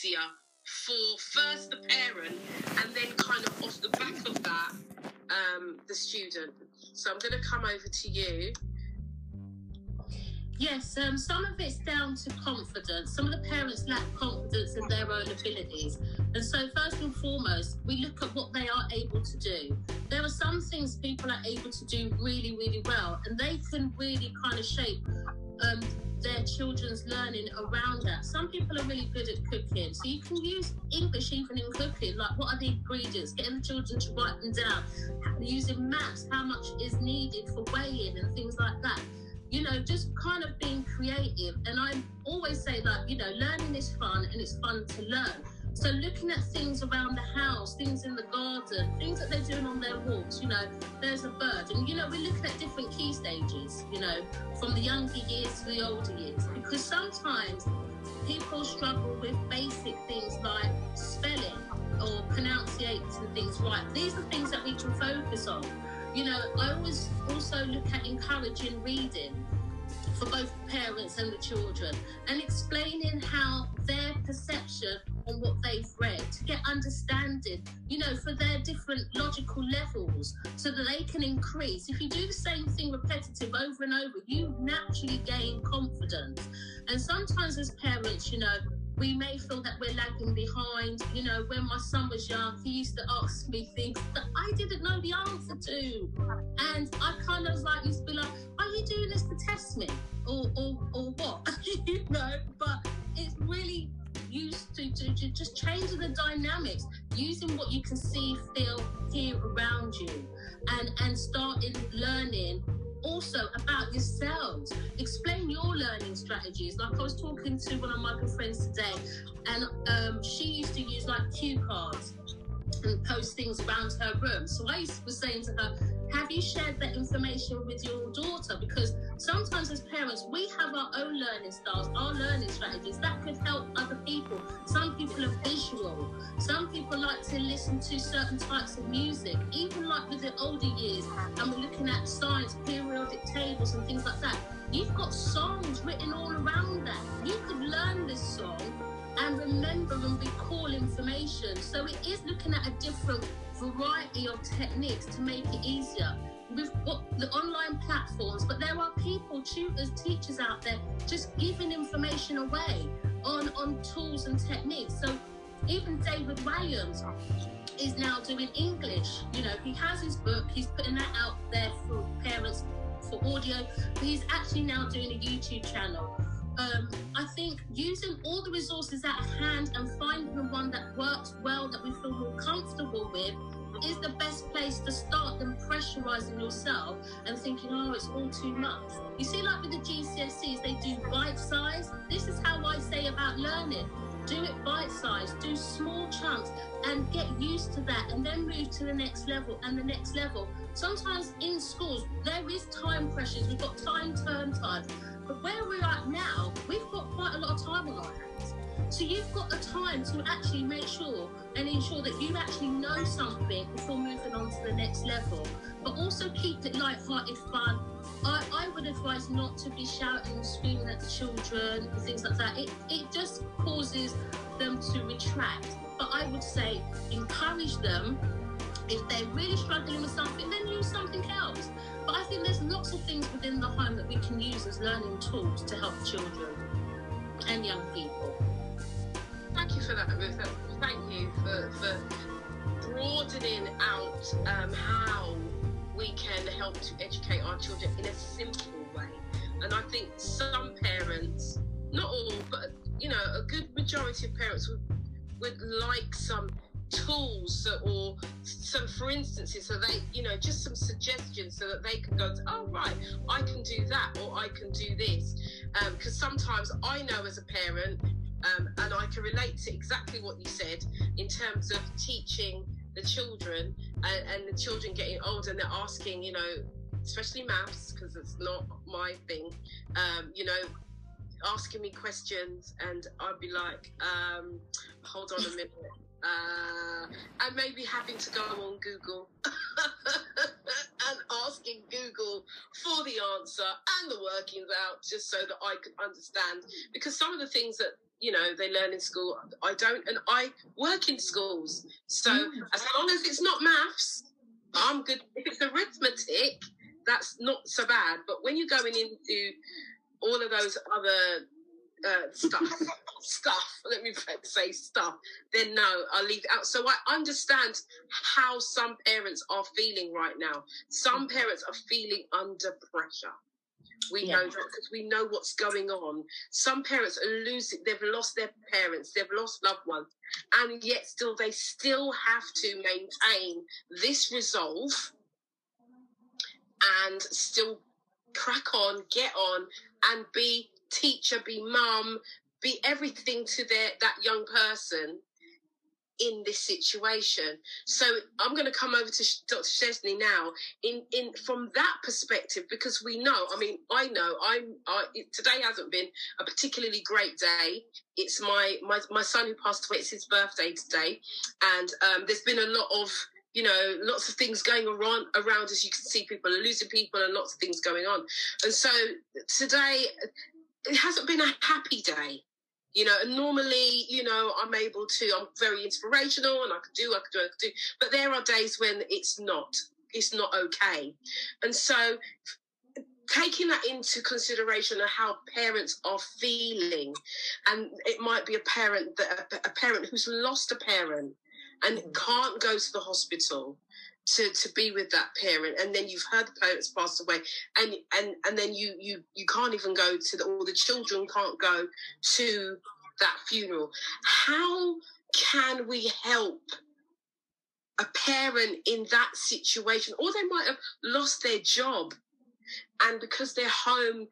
easier for first the parent and then kind of off the back of that, um, the student. So I'm going to come over to you. Yes, um, some of it's down to confidence. Some of the parents lack confidence in their own abilities. And so, first and foremost, we look at what they are able to do. There are some things people are able to do really, really well, and they can really kind of shape um, their children's learning around that. Some people are really good at cooking, so you can use English even in cooking. Like, what are the ingredients? Getting the children to write them down. Using maths, how much is needed for weighing and things like that. You know, just kind of being creative. And I always say, like, you know, learning is fun and it's fun to learn. So looking at things around the house, things in the garden, things that they're doing on their walks, you know, there's a bird. And, you know, we're looking at different key stages, you know, from the younger years to the older years. Because sometimes people struggle with basic things like spelling or pronunciating things right. These are things that we can focus on. You know, I always also look at encouraging reading for both parents and the children and explaining how their perception on what they've read to get understanding, you know, for their different logical levels so that they can increase. If you do the same thing repetitive over and over, you naturally gain confidence. And sometimes as parents, you know, we may feel that we're lagging behind. You know, when my son was young, he used to ask me things that I didn't know the answer to. And I kind of was like used to be like, Are you doing this to test me? Or or, or what? you know, but it's really used to, to, to just changing the dynamics, using what you can see, feel, hear around you, and and starting learning also about yourselves. Explain your learning strategies. Like I was talking to one of my good friends today, and um, she used to use like cue cards and post things around her room. So I was saying to her, have you shared that information with your daughter? Because sometimes as parents, we have our own learning styles, our learning strategies that could help other people. Some people are visual. Some people like to listen to certain types of music, even like with the older years, and we're looking at science, periodic tables, and things like that. You've got songs written all around that. You could learn this song and remember and recall information. So it is looking at a different variety of techniques to make it easier. We've got the online platforms, but there are people, tutors, teachers out there just giving information away on, on tools and techniques. So even David Walliams is now doing English. You know, he has his book, he's putting that out there for parents for audio, but he's actually now doing a YouTube channel um, I think using all the resources at hand and finding the one that works well, that we feel more comfortable with, is the best place to start than pressurizing yourself and thinking, oh, it's all too much. You see, like with the GCSEs, they do bite size. This is how I say about learning. Do it bite size, do small chunks, and get used to that, and then move to the next level and the next level. Sometimes in schools, there is time pressures. We've got time turn time. But where we're at now, we've got quite a lot of time on our hands. So you've got the time to actually make sure and ensure that you actually know something before moving on to the next level. But also keep it light-hearted fun. I, I would advise not to be shouting and screaming at the children and things like that. It, it just causes them to retract. But I would say encourage them. If they're really struggling with something, then use something else. But I think there's lots of things within the home that we can use as learning tools to help children and young people. Thank you for that, Ruth. Thank you for, for broadening out um, how we can help to educate our children in a simple way. And I think some parents, not all, but you know, a good majority of parents would would like some tools or some for instances so they you know just some suggestions so that they can go oh right i can do that or i can do this. Because um, sometimes i know as a parent um, and i can relate to exactly what you said in terms of teaching the children and, and the children getting older and they're asking you know especially maths because it's not my thing um, you know asking me questions and I'd be like, um, hold on a minute uh, and maybe having to go on Google and asking Google for the answer and the workings out just so that I could understand. Because some of the things that you know they learn in school. I don't, and I work in schools. So mm. as long as it's not maths, I'm good. If it's arithmetic, that's not so bad. But when you're going into all of those other uh, stuff, stuff, let me say stuff, then no, I'll leave it out. So I understand how some parents are feeling right now. Some mm. parents are feeling under pressure. We yeah. know that because we know what's going on. Some parents are losing, they've lost their parents, they've lost loved ones, and yet still they still have to maintain this resolve and still crack on, get on, and be teacher, be mum, be everything to their that young person in this situation. So I'm going to come over to Dr. Chesney now in, in from that perspective because we know. I mean, I know. I'm. I, today hasn't been a particularly great day. It's my my my son who passed away. It's his birthday today, and um, there's been a lot of you know, lots of things going around around as you can see people are losing people and lots of things going on. And so today it hasn't been a happy day you know, and normally, you know, I'm able to, I'm very inspirational and I could do, I could do, I could do. But there are days when it's not, it's not okay. And so taking that into consideration of how parents are feeling, and it might be a parent that a, parent who's lost a parent and mm-hmm. can't go to the hospital to, to be with that parent and then you've heard the parents pass away and and and then you you you can't even go to the or the children can't go to that funeral. How can we help a parent in that situation? Or they might have lost their job and because they're home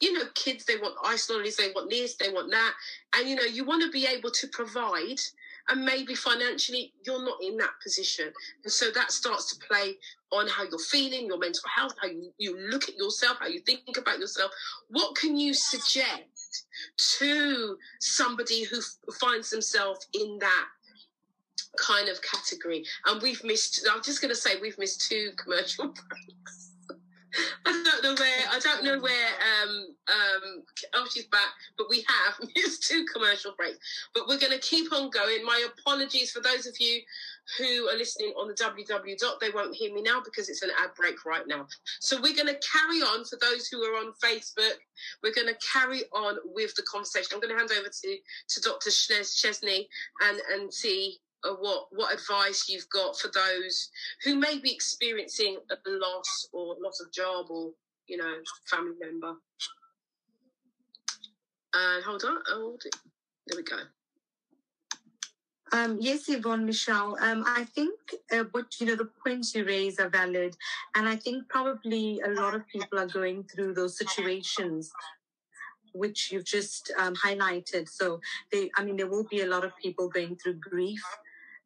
you know kids they want lollies they want this they want that and you know you want to be able to provide and maybe financially you're not in that position. And so that starts to play on how you're feeling your mental health how you, you look at yourself how you think about yourself. What can you suggest to somebody who f- finds themselves in that kind of category? And we've missed i'm just going to say we've missed two commercial breaks I don't know where. I don't know where. Um, um, oh, she's back. But we have missed two commercial breaks. But we're going to keep on going. My apologies for those of you who are listening on the www dot. They won't hear me now because it's an ad break right now. So we're going to carry on. For those who are on Facebook, we're going to carry on with the conversation. I'm going to hand over to to Dr. Chesney and and see what what advice you've got for those who may be experiencing a loss or loss of job or you know family member. And hold on, hold it. There we go. Um, yes, Yvonne Michelle. Um, I think uh, what you know the points you raise are valid, and I think probably a lot of people are going through those situations which you've just um, highlighted. So they, I mean, there will be a lot of people going through grief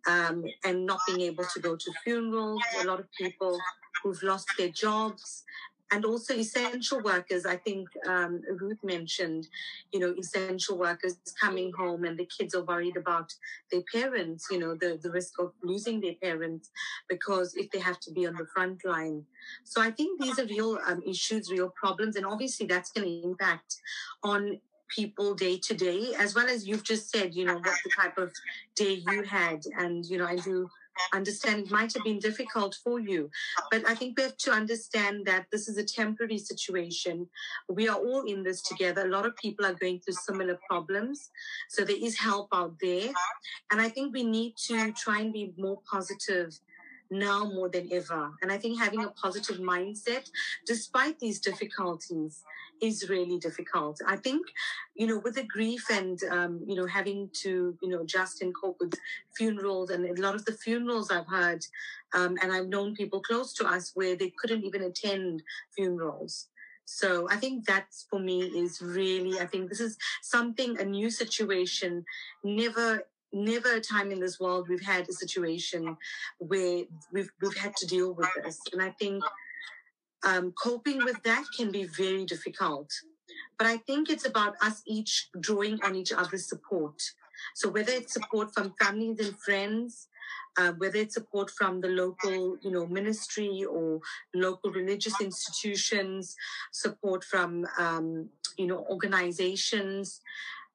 um, and not being able to go to funerals, a lot of people who've lost their jobs, and also essential workers. I think um, Ruth mentioned, you know, essential workers coming home and the kids are worried about their parents, you know, the, the risk of losing their parents because if they have to be on the front line. So I think these are real um, issues, real problems, and obviously that's going to impact on people day to day, as well as you've just said, you know, what the type of day you had. And, you know, I do understand it might have been difficult for you. But I think we have to understand that this is a temporary situation. We are all in this together. A lot of people are going through similar problems. So there is help out there. And I think we need to try and be more positive now more than ever. And I think having a positive mindset, despite these difficulties, is really difficult. I think, you know, with the grief and, um, you know, having to, you know, just and cope with funerals and a lot of the funerals I've heard, um, and I've known people close to us where they couldn't even attend funerals. So I think that's for me is really, I think this is something, a new situation, never never a time in this world we've had a situation where we've we've had to deal with this and i think um, coping with that can be very difficult. But i think it's about us each drawing on each other's support. So whether it's support from families and friends uh, whether it's support from the local you know ministry or local religious institutions support from um, you know organizations.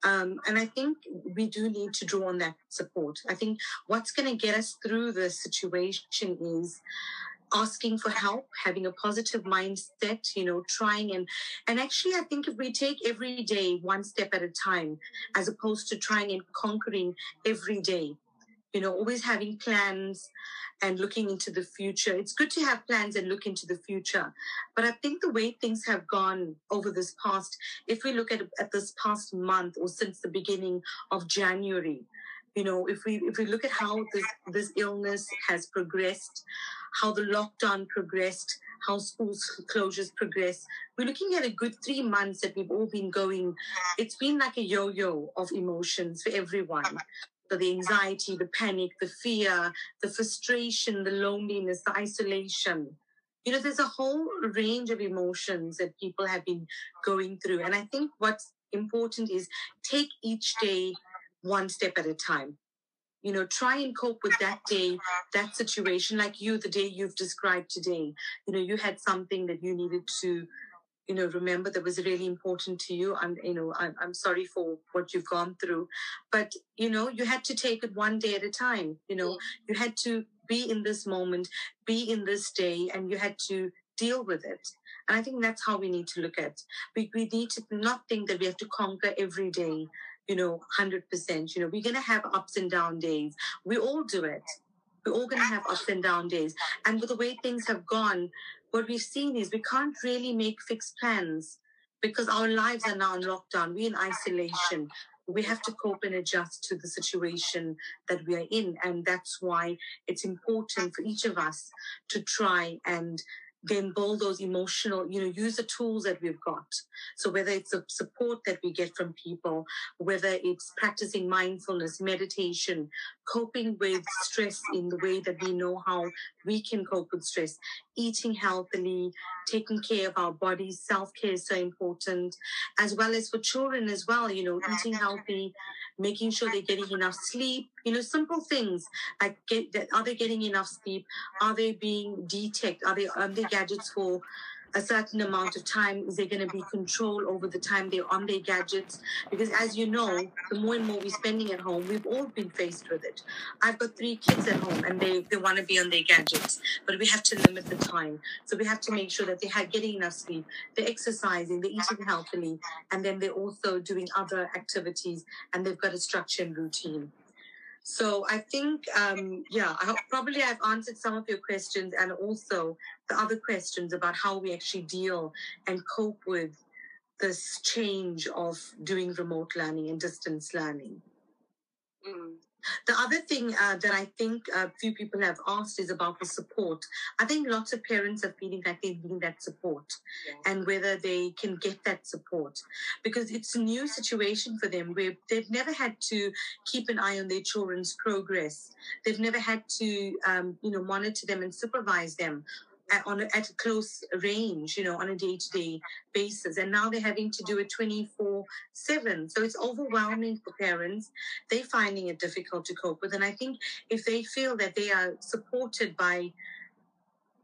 Um, and I think we do need to draw on that support. I think what's going to get us through the situation is asking for help having a positive mindset you know trying and and actually i think if we take every day one step at a time as opposed to trying and conquering every day you know always having plans and looking into the future. It's good to have plans and look into the future but i think the way things have gone over this past if we look at, at this past month or since the beginning of january you know if we if we look at how this this illness has progressed how the lockdown progressed how schools closures progressed we're looking at a good three months that we've all been going. It's been like a yo-yo of emotions for everyone. So the anxiety the panic the fear the frustration the loneliness the isolation. You know there's a whole range of emotions that people have been going through. And i think what's important is take each day one step at a time. You know, try and cope with that day, that situation, like you, the day you've described today. You know, you had something that you needed to, you know, remember that was really important to you. I'm, you know, I'm, I'm sorry for what you've gone through, but, you know, you had to take it one day at a time. You know, you had to be in this moment, be in this day, and you had to deal with it. And I think that's how we need to look at. We, we need to not think that we have to conquer every day you know, 100%. You know, we're going to have ups and down days. We all do it. We're all going to have ups and down days. And with the way things have gone, what we've seen is we can't really make fixed plans because our lives are now in lockdown. We're in isolation. We have to cope and adjust to the situation that we are in. And that's why it's important for each of us to try and then build those emotional, you know, use the tools that we've got. So whether it's the support that we get from people, whether it's practicing mindfulness, meditation, coping with stress in the way that we know how we can cope with stress, eating healthily, taking care of our bodies, self-care is so important, as well as for children as well, you know, eating healthy, making sure they're getting enough sleep, you know, simple things like get, are they getting enough sleep? Are they being detected? Are they on their gadgets for a certain amount of time? Is there going to be control over the time they're on their gadgets? Because as you know, the more and more we're spending at home, we've all been faced with it. I've got three kids at home and they, they want to be on their gadgets, but we have to limit the time. So we have to make sure that they're getting enough sleep, they're exercising, they're eating healthily, and then they're also doing other activities and they've got a structure and routine. So I think, um, yeah, I hope probably I've answered some of your questions and also the other questions about how we actually deal and cope with this change of doing remote learning and distance learning. Mm. The other thing uh, that I think a few people have asked is about the support. I think lots of parents are feeling that they need that support and whether they can get that support because it's a new situation for them where they've never had to keep an eye on their children's progress. They've never had to, um, you know, monitor them and supervise them at, on a, at a close range, you know, on a day to day basis. And now they're having to do it 24 7. So it's overwhelming for parents. They're finding it difficult to cope with. And I think if they feel that they are supported by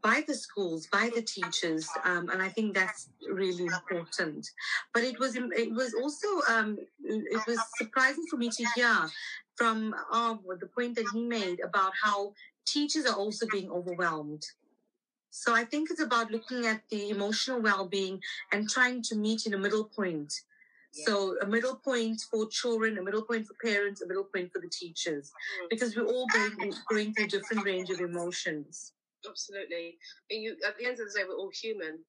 by the schools, by the teachers, um, and I think that's really important. But it was it was also um, it was surprising for me to hear from uh, the point that he made about how teachers are also being overwhelmed so I think it's about looking at the emotional well-being and trying to meet in a middle point. Yeah. So a middle point for children, a middle point for parents, a middle point for the teachers, mm-hmm. because we're all going going through a different range of emotions. Absolutely. And you, at the end of the day, we're all human.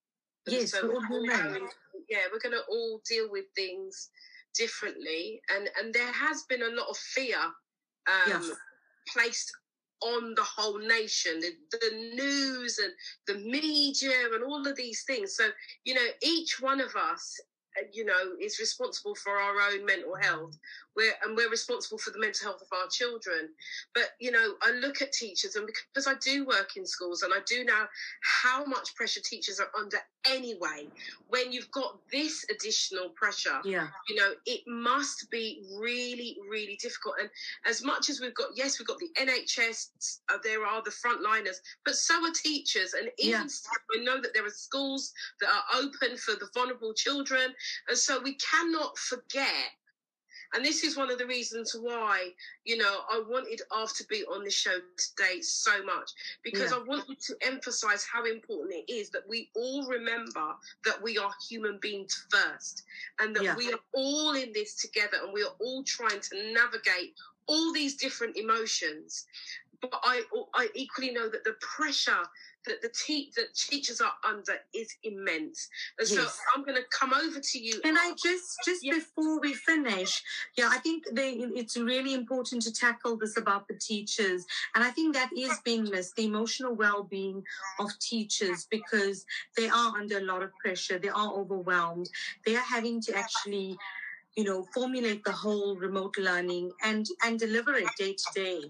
yes, so we're all human. yeah, we're going to all deal with things differently, and and there has been a lot of fear um, yes. placed on the whole nation, the, the, news and the media and all of these things. So, you know, each one of us uh, you know, is responsible for our own mental health. We're, and we're responsible for the mental health of our children. But, you know, I look at teachers, and because I do work in schools and I do know how much pressure teachers are under anyway, when you've got this additional pressure, yeah. you know, it must be really, really difficult. And as much as we've got, yes, we've got the NHS, uh, there are the frontliners, but so are teachers. And even yeah. we know that there are schools that are open for the vulnerable children and so we cannot forget And this is one of the reasons why, you know, I wanted Arv to be on the show today so much because Yeah. I wanted to emphasize how important it is that we all remember that we are human beings first and that Yeah. we are all in this together and we are all trying to navigate all these different emotions. But I, I equally know that the pressure that the te- that teachers are under is immense. And so I'm going to come over to you. Can I just just Yeah. before we finish? Yeah, I think they, it's really important to tackle this about the teachers, and I think that is being missed the emotional well-being of teachers because they are under a lot of pressure. They are overwhelmed. They are having to actually you know formulate the whole remote learning and and deliver it day to day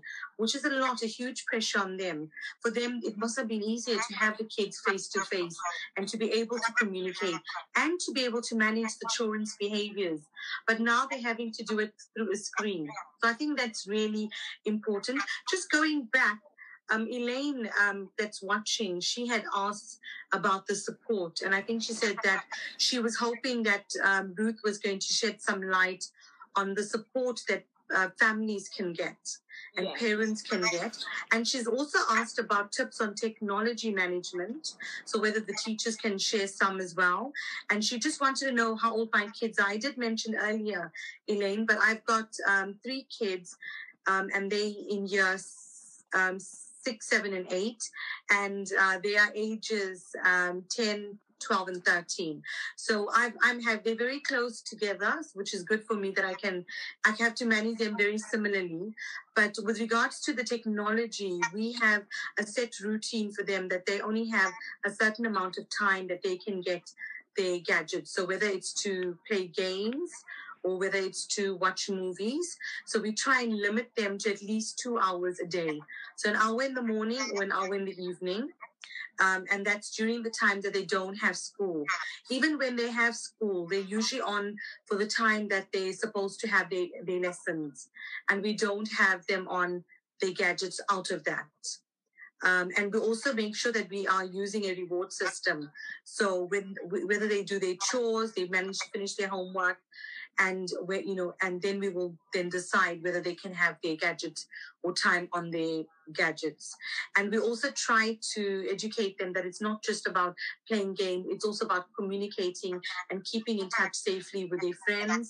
which is a lot a huge pressure on them. For them it must have been easier to have the kids face to face and to be able to communicate and to be able to manage the children's behaviors. But now they're having to do it through a screen. So i think that's really important. Just going back um, Elaine, um, that's watching, she had asked about the support, and I think she said that she was hoping that um, Ruth was going to shed some light on the support that uh, families can get and Yes. parents can get. And she's also asked about tips on technology management, so whether the teachers can share some as well. And she just wanted to know how old my kids are. I did mention earlier, Elaine, but I've got um, three kids, um, and they in year um, six, seven, and eight, and uh, they are ages um, 10, 12, and 13. So I've, I'm have they're very close together, which is good for me that I can I have to manage them very similarly. But with regards to the technology, we have a set routine for them that they only have a certain amount of time that they can get their gadgets. So whether it's to play games or whether it's to watch movies. So we try and limit them to at least two hours a day. So an hour in the morning or an hour in the evening. Um, and that's during the time that they don't have school. Even when they have school, they're usually on for the time that they're supposed to have their, their lessons. And we don't have them on their gadgets out of that. Um, and we also make sure that we are using a reward system. So when whether they do their chores, they manage to finish their homework, and where you know, and then we will then decide whether they can have their gadget or time on their gadgets. And we also try to educate them that it's not just about playing game; it's also about communicating and keeping in touch safely with their friends.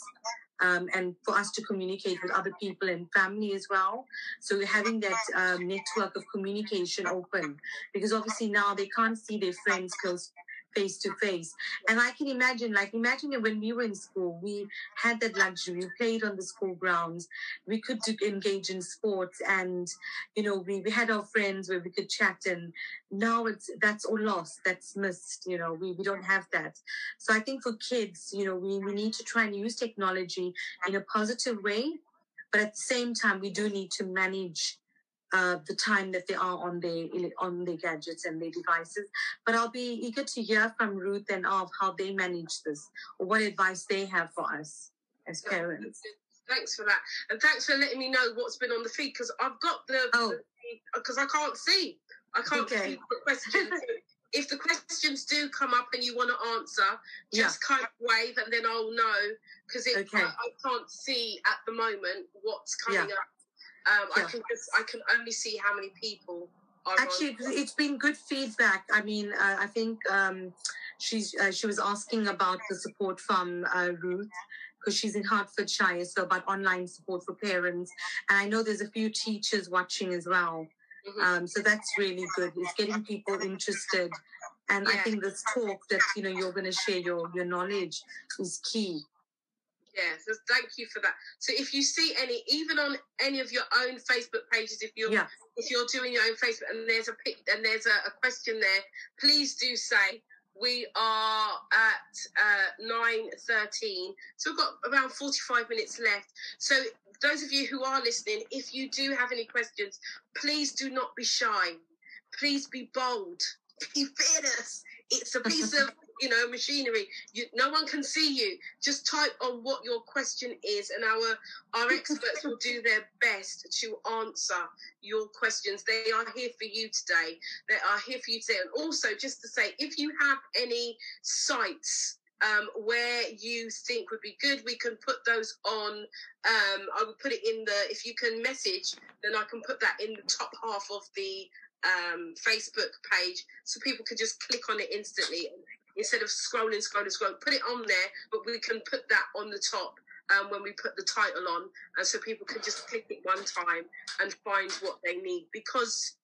Um, and for us to communicate with other people and family as well. So we're having that um, network of communication open because obviously now they can't see their friends close face to face. And I can imagine, like, imagine when we were in school, we had that luxury. We played on the school grounds. We could engage in sports, and you know, we, we had our friends where we could chat. And now it's that's all lost. That's missed. You know, we, we don't have that. So I think for kids, you know, we, we need to try and use technology in a positive way, but at the same time, we do need to manage uh, the time that they are on their on their gadgets and their devices. But I'll be eager to hear from Ruth and of how they manage this or what advice they have for us as parents. Thanks for that, and thanks for letting me know what's been on the feed because I've got the Oh. because I can't see. I can't Okay. see the questions. if the questions do come up and you want to answer, just kind of wave and then I'll know because Okay. I, I can't see at the moment what's coming Yeah. up. Um, I can just I can only see how many people Actually, it's- been good feedback. I mean, uh, I think um, she's uh, she was asking about the support from uh, Ruth because she's in Hertfordshire, so about online support for parents. And I know there's a few teachers watching as well. Mhm. Um, so that's really good. It's getting people interested. And I think this talk that you know you're going to share your your knowledge is key. Yeah, so thank you for that. So if you see any, even on any of your own Facebook pages, if you're Yeah. if you're doing your own Facebook and there's a pic and there's a, a question there, please do say we are at uh, nine thirteen. So we've got around forty five minutes left. So those of you who are listening, if you do have any questions, please do not be shy. Please be bold. Be fearless. It's a piece of you know machinery. You, no one can see you. Just type on what your question is, and our our experts will do their best to answer your questions. They are here for you today. They are here for you today. And also, just to say, if you have any sites um, where you think would be good. We can put those on. Um, I will put it in the. If you can message, then I can put that in the top half of the um, Facebook page, so people can just click on it instantly instead of scrolling, scrolling, scrolling. Put it on there, but we can put that on the top. Um, when we put the title on, and so people can just click it one time and find what they need because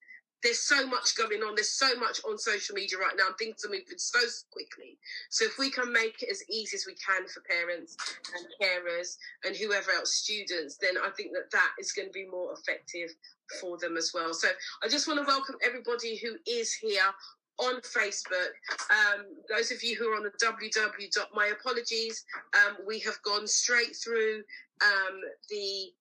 there's so much going on. There's so much on social media right now. Things are moving so quickly. So if we can make it as easy as we can for parents and carers and whoever else, students, then I think that that is going to be more effective for them as well. So I just want to welcome everybody who is here on Facebook. Um, those of you who are on the www. My apologies. Um, we have gone straight through um, the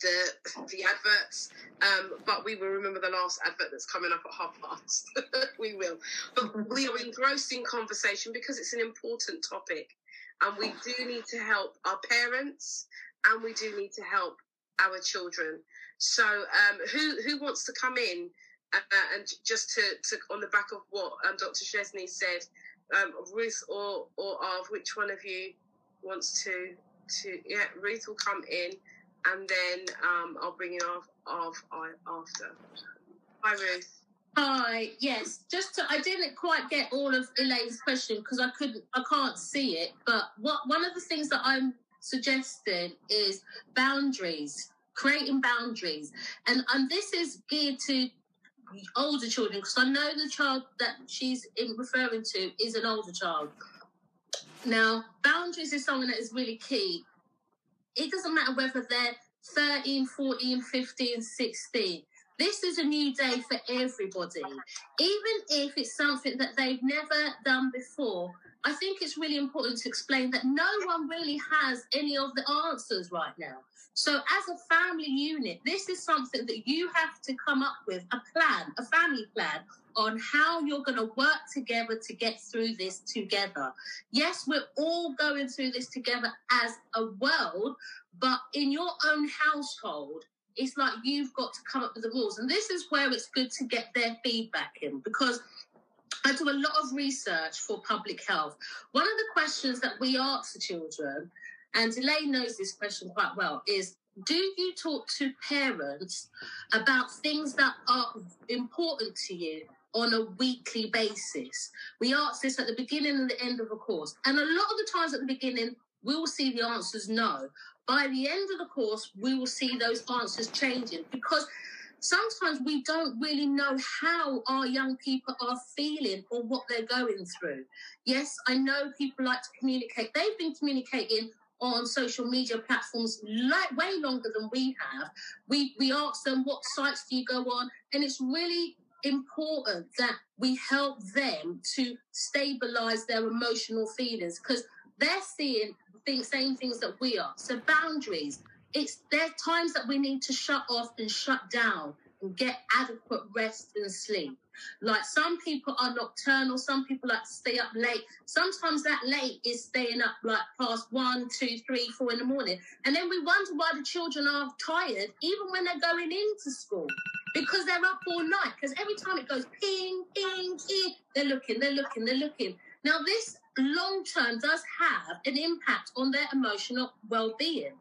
the the adverts, um, but we will remember the last advert that's coming up at half past. we will, but we are engrossed in conversation because it's an important topic, and we do need to help our parents, and we do need to help our children. So, um, who who wants to come in uh, and just to, to on the back of what um, Dr. Chesney said, um, Ruth or or of which one of you wants to to yeah Ruth will come in and then um, I'll bring it off, off after. Hi, Ruth. Hi. Yes, just to, I didn't quite get all of Elaine's question because I couldn't, I can't see it. But what one of the things that I'm suggesting is boundaries, creating boundaries, and and this is geared to older children because I know the child that she's referring to is an older child. Now, boundaries is something that is really key it doesn't matter whether they're 13, 14, 15, 16. This is a new day for everybody. Even if it's something that they've never done before, I think it's really important to explain that no one really has any of the answers right now. So, as a family unit, this is something that you have to come up with a plan, a family plan on how you're going to work together to get through this together. Yes, we're all going through this together as a world, but in your own household, it's like you've got to come up with the rules. And this is where it's good to get their feedback in because I do a lot of research for public health. One of the questions that we ask the children, and Elaine knows this question quite well, is do you talk to parents about things that are important to you on a weekly basis? We ask this at the beginning and the end of a course. And a lot of the times at the beginning, we will see the answers no. By the end of the course, we will see those answers changing because sometimes we don't really know how our young people are feeling or what they're going through. Yes, I know people like to communicate. They've been communicating on social media platforms like way longer than we have. We we ask them what sites do you go on, and it's really important that we help them to stabilize their emotional feelings because they're seeing things, same things that we are. So boundaries. It's there times that we need to shut off and shut down and get adequate rest and sleep. Like some people are nocturnal, some people like to stay up late. Sometimes that late is staying up like past one, two, three, four in the morning. And then we wonder why the children are tired even when they're going into school. Because they're up all night. Because every time it goes ping, ping, ping, they're looking, they're looking, they're looking. Now this long term does have an impact on their emotional well being.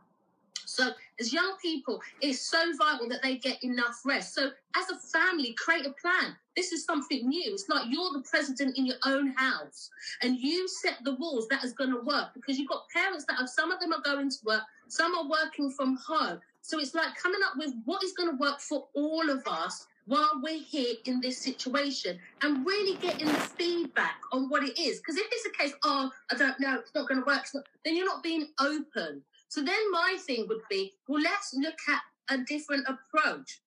So, as young people, it's so vital that they get enough rest. So, as a family, create a plan. This is something new. It's like you're the president in your own house and you set the rules that is going to work because you've got parents that are, some of them are going to work, some are working from home. So, it's like coming up with what is going to work for all of us while we're here in this situation and really getting the feedback on what it is. Because if it's a case, oh, I don't know, it's not going to work, then you're not being open. So then my thing would be, well, let's look at a different approach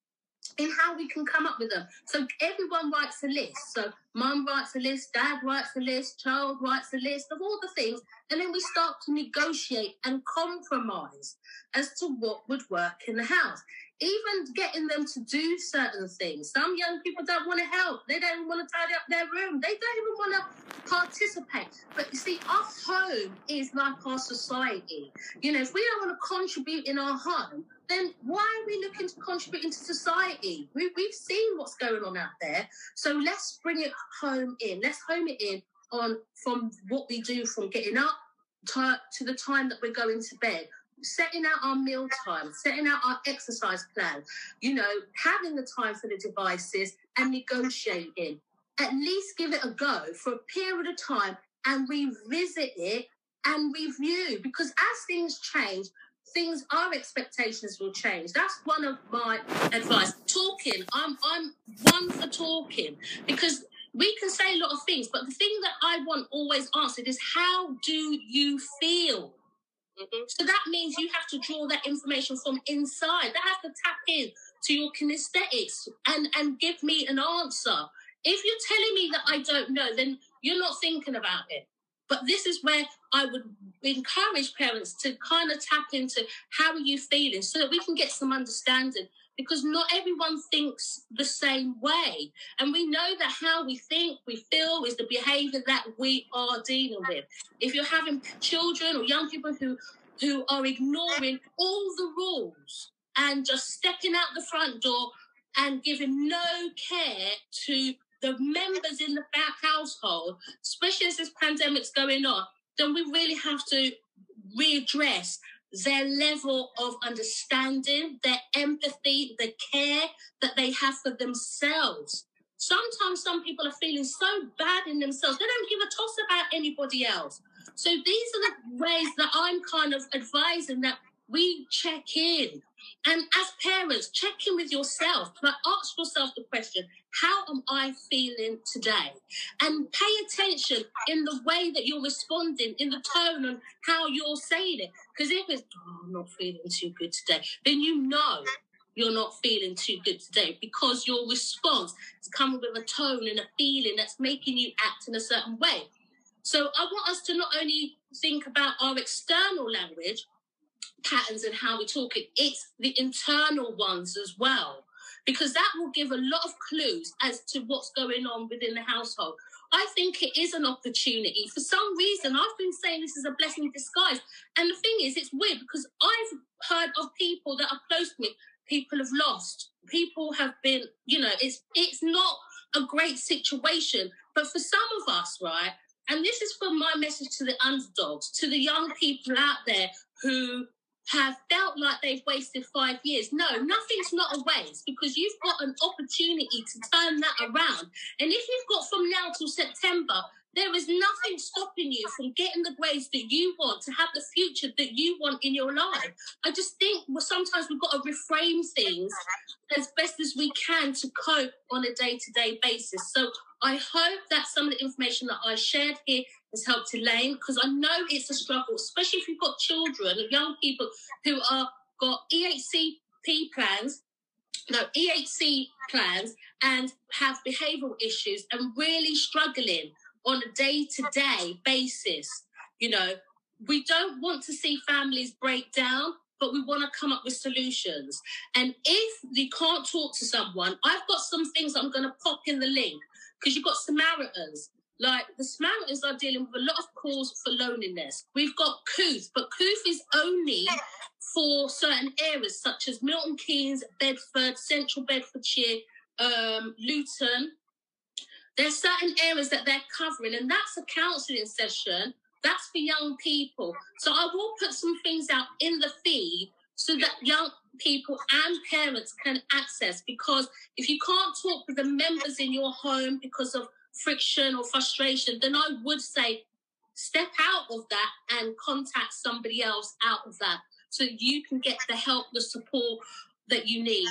in how we can come up with them. So everyone writes a list. So mum writes a list, dad writes a list, child writes a list of all the things, and then we start to negotiate and compromise as to what would work in the house even getting them to do certain things. Some young people don't want to help. They don't want to tidy up their room. They don't even want to participate. But you see, our home is like our society. You know, if we don't want to contribute in our home, then why are we looking to contribute into society? We, we've seen what's going on out there. So let's bring it home in. Let's home it in on from what we do from getting up to, to the time that we're going to bed setting out our meal time, setting out our exercise plan, you know, having the time for the devices and negotiating. At least give it a go for a period of time and revisit it and review because as things change, things our expectations will change. That's one of my advice. Talking, I'm I'm one for talking because we can say a lot of things, but the thing that I want always answered is how do you feel? Mm-hmm. So that means you have to draw that information from inside. That has to tap in to your kinesthetics and, and give me an answer. If you're telling me that I don't know, then you're not thinking about it. But this is where I would encourage parents to kind of tap into how are you feeling so that we can get some understanding because not everyone thinks the same way. And we know that how we think, we feel is the behavior that we are dealing with. If you're having children or young people who, who are ignoring all the rules and just stepping out the front door and giving no care to the members in the back household, especially as this pandemic's going on, then we really have to readdress their level of understanding, their empathy, the care that they have for themselves. Sometimes some people are feeling so bad in themselves, they don't give a toss about anybody else. So these are the ways that I'm kind of advising that we check in. And as parents, check in with yourself. But ask yourself the question, how am I feeling today? And pay attention in the way that you're responding, in the tone and how you're saying it. Because if it's, oh, I'm not feeling too good today, then you know you're not feeling too good today because your response is coming with a tone and a feeling that's making you act in a certain way. So I want us to not only think about our external language, patterns and how we talk it, it's the internal ones as well because that will give a lot of clues as to what's going on within the household. I think it is an opportunity. For some reason, I've been saying this is a blessing in disguise. And the thing is, it's weird because I've heard of people that are close to me, people have lost, people have been, you know, it's it's not a great situation. But for some of us, right, and this is for my message to the underdogs, to the young people out there who have felt like they've wasted five years. No, nothing's not a waste because you've got an opportunity to turn that around. And if you've got from now till September, there is nothing stopping you from getting the grades that you want to have the future that you want in your life. I just think well, sometimes we've got to reframe things as best as we can to cope on a day to day basis. So I hope that some of the information that I shared here has helped Elaine because I know it's a struggle, especially if you've got children or young people who are got EHCP plans, no EHC plans, and have behavioural issues and really struggling on a day to day basis. You know, we don't want to see families break down. But we want to come up with solutions. And if you can't talk to someone, I've got some things I'm going to pop in the link because you've got Samaritans like the Samaritans are dealing with a lot of calls for loneliness. We've got Kooth, but Kooth is only for certain areas such as Milton Keynes, Bedford, Central Bedfordshire, um, Luton. There's certain areas that they're covering, and that's a counselling session. That's for young people. So I will put some things out in the feed so that young people and parents can access because if you can't talk with the members in your home because of friction or frustration, then I would say step out of that and contact somebody else out of that so you can get the help, the support that you need.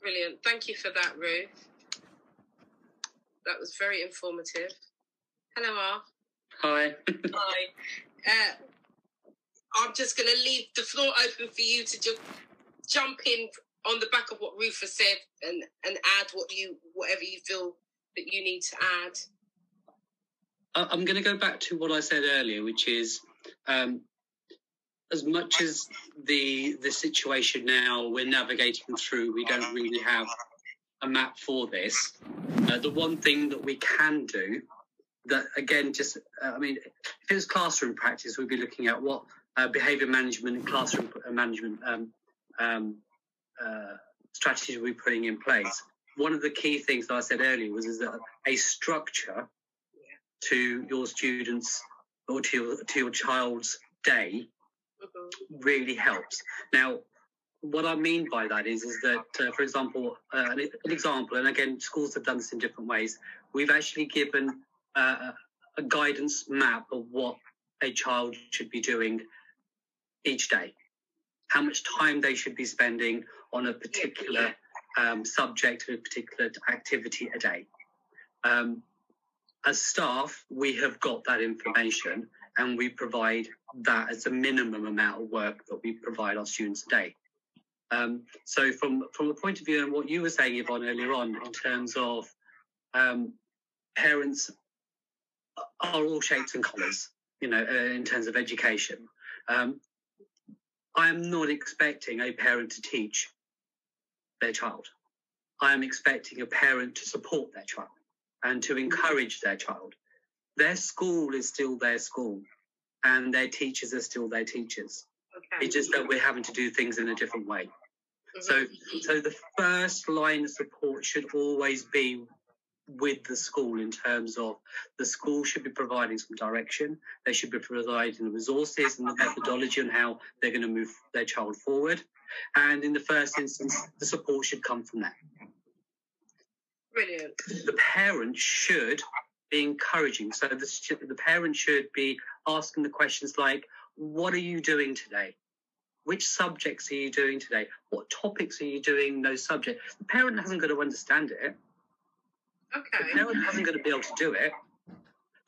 Brilliant. Thank you for that, Ruth. That was very informative. Hello, Mar. Hi. Hi. Uh, I'm just going to leave the floor open for you to just jump in on the back of what Ruth has said and, and add what you whatever you feel that you need to add? I'm going to go back to what I said earlier, which is um, as much as the the situation now we're navigating through, we don't really have a map for this. Uh, the one thing that we can do, that again, just uh, I mean, if it was classroom practice, we'd be looking at what uh, behaviour management and classroom management um, um, uh, strategies we're putting in place one of the key things that I said earlier was is that a structure to your students or to your, to your child's day really helps. Now, what I mean by that is, is that, uh, for example, uh, an, an example, and again, schools have done this in different ways. We've actually given uh, a guidance map of what a child should be doing each day, how much time they should be spending on a particular um, subject of a particular activity a day. Um, as staff, we have got that information and we provide that as a minimum amount of work that we provide our students a day. Um, so, from from the point of view and what you were saying, Yvonne, earlier on, in terms of um, parents are all shapes and colours, you know, uh, in terms of education. Um, I am not expecting a parent to teach their child. I am expecting a parent to support their child and to encourage their child. Their school is still their school, and their teachers are still their teachers. Okay. It's just that we're having to do things in a different way. Mhm. So, so the first line of support should always be with the school in terms of the school should be providing some direction. They should be providing the resources and the methodology on how they're going to move their child forward. And in the first instance, the support should come from them. Brilliant. The parent should be encouraging. So the, the parent should be asking the questions like, what are you doing today? Which subjects are you doing today? What topics are you doing in those subjects? The parent hasn't got to understand it. Okay. The parent hasn't got to be able to do it.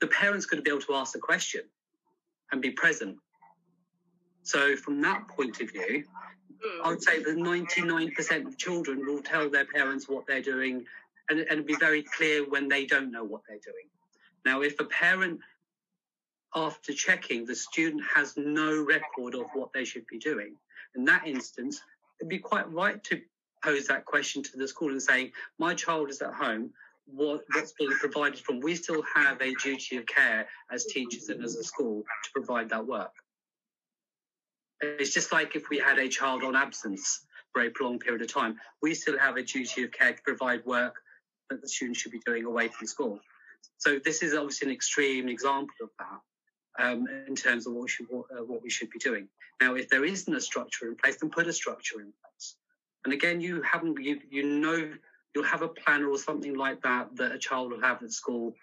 The parent's got to be able to ask the question and be present. So, from that point of view, I would say that 99% of children will tell their parents what they're doing and, and be very clear when they don't know what they're doing. Now, if a parent, after checking, the student has no record of what they should be doing, in that instance, it'd be quite right to pose that question to the school and saying, My child is at home. What, what's being provided from? We still have a duty of care as teachers and as a school to provide that work. It's just like if we had a child on absence for a prolonged period of time, we still have a duty of care to provide work that the student should be doing away from school. So this is obviously an extreme example of that um, in terms of what, we should, what, uh, what we should be doing. Now, if there isn't a structure in place, then put a structure in place. And again, you haven't, you, you know, you'll have a planner or something like that that a child will have at school.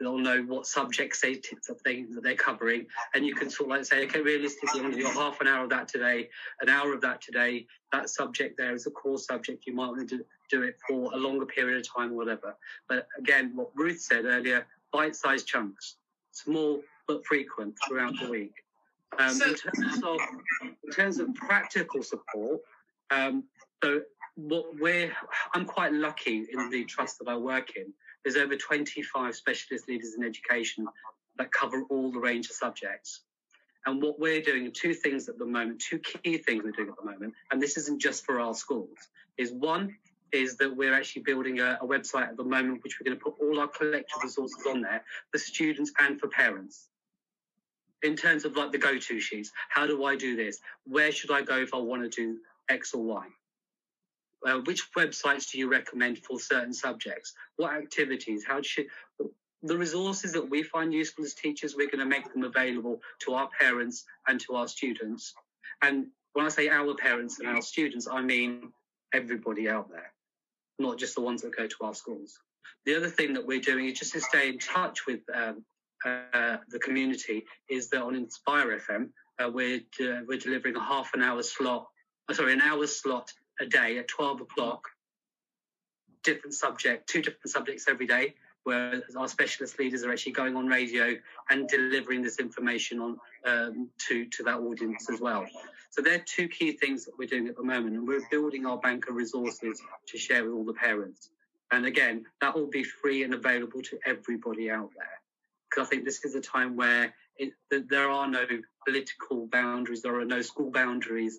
They'll know what subjects they, they, that they're covering. And you can sort of like say, okay, realistically, I'm going to do half an hour of that today, an hour of that today. That subject there is a core subject. You might want to do, do it for a longer period of time or whatever. But again, what Ruth said earlier, bite-sized chunks, small but frequent throughout the week. Um, So- in terms of in terms of practical support, um, so what we're I'm quite lucky in the trust that I work in. There's over 25 specialist leaders in education that cover all the range of subjects. And what we're doing, two things at the moment, two key things we're doing at the moment, and this isn't just for our schools, is one is that we're actually building a, a website at the moment which we're going to put all our collective resources on there for students and for parents. In terms of like the go-to sheets, how do I do this? Where should I go if I want to do X or Y? Uh, which websites do you recommend for certain subjects? What activities? How should the resources that we find useful as teachers, we're going to make them available to our parents and to our students. And when I say our parents and our students, I mean everybody out there, not just the ones that go to our schools. The other thing that we're doing is just to stay in touch with um, uh, the community. Is that on Inspire FM, uh, we're uh, we're delivering a half an hour slot, uh, sorry, an hour slot a day at twelve o'clock. Different subject, two different subjects every day, where our specialist leaders are actually going on radio and delivering this information on um, to to that audience as well. So they're two key things that we're doing at the moment, and we're building our bank of resources to share with all the parents. And again, that will be free and available to everybody out there. Because I think this is a time where it, there are no political boundaries, there are no school boundaries.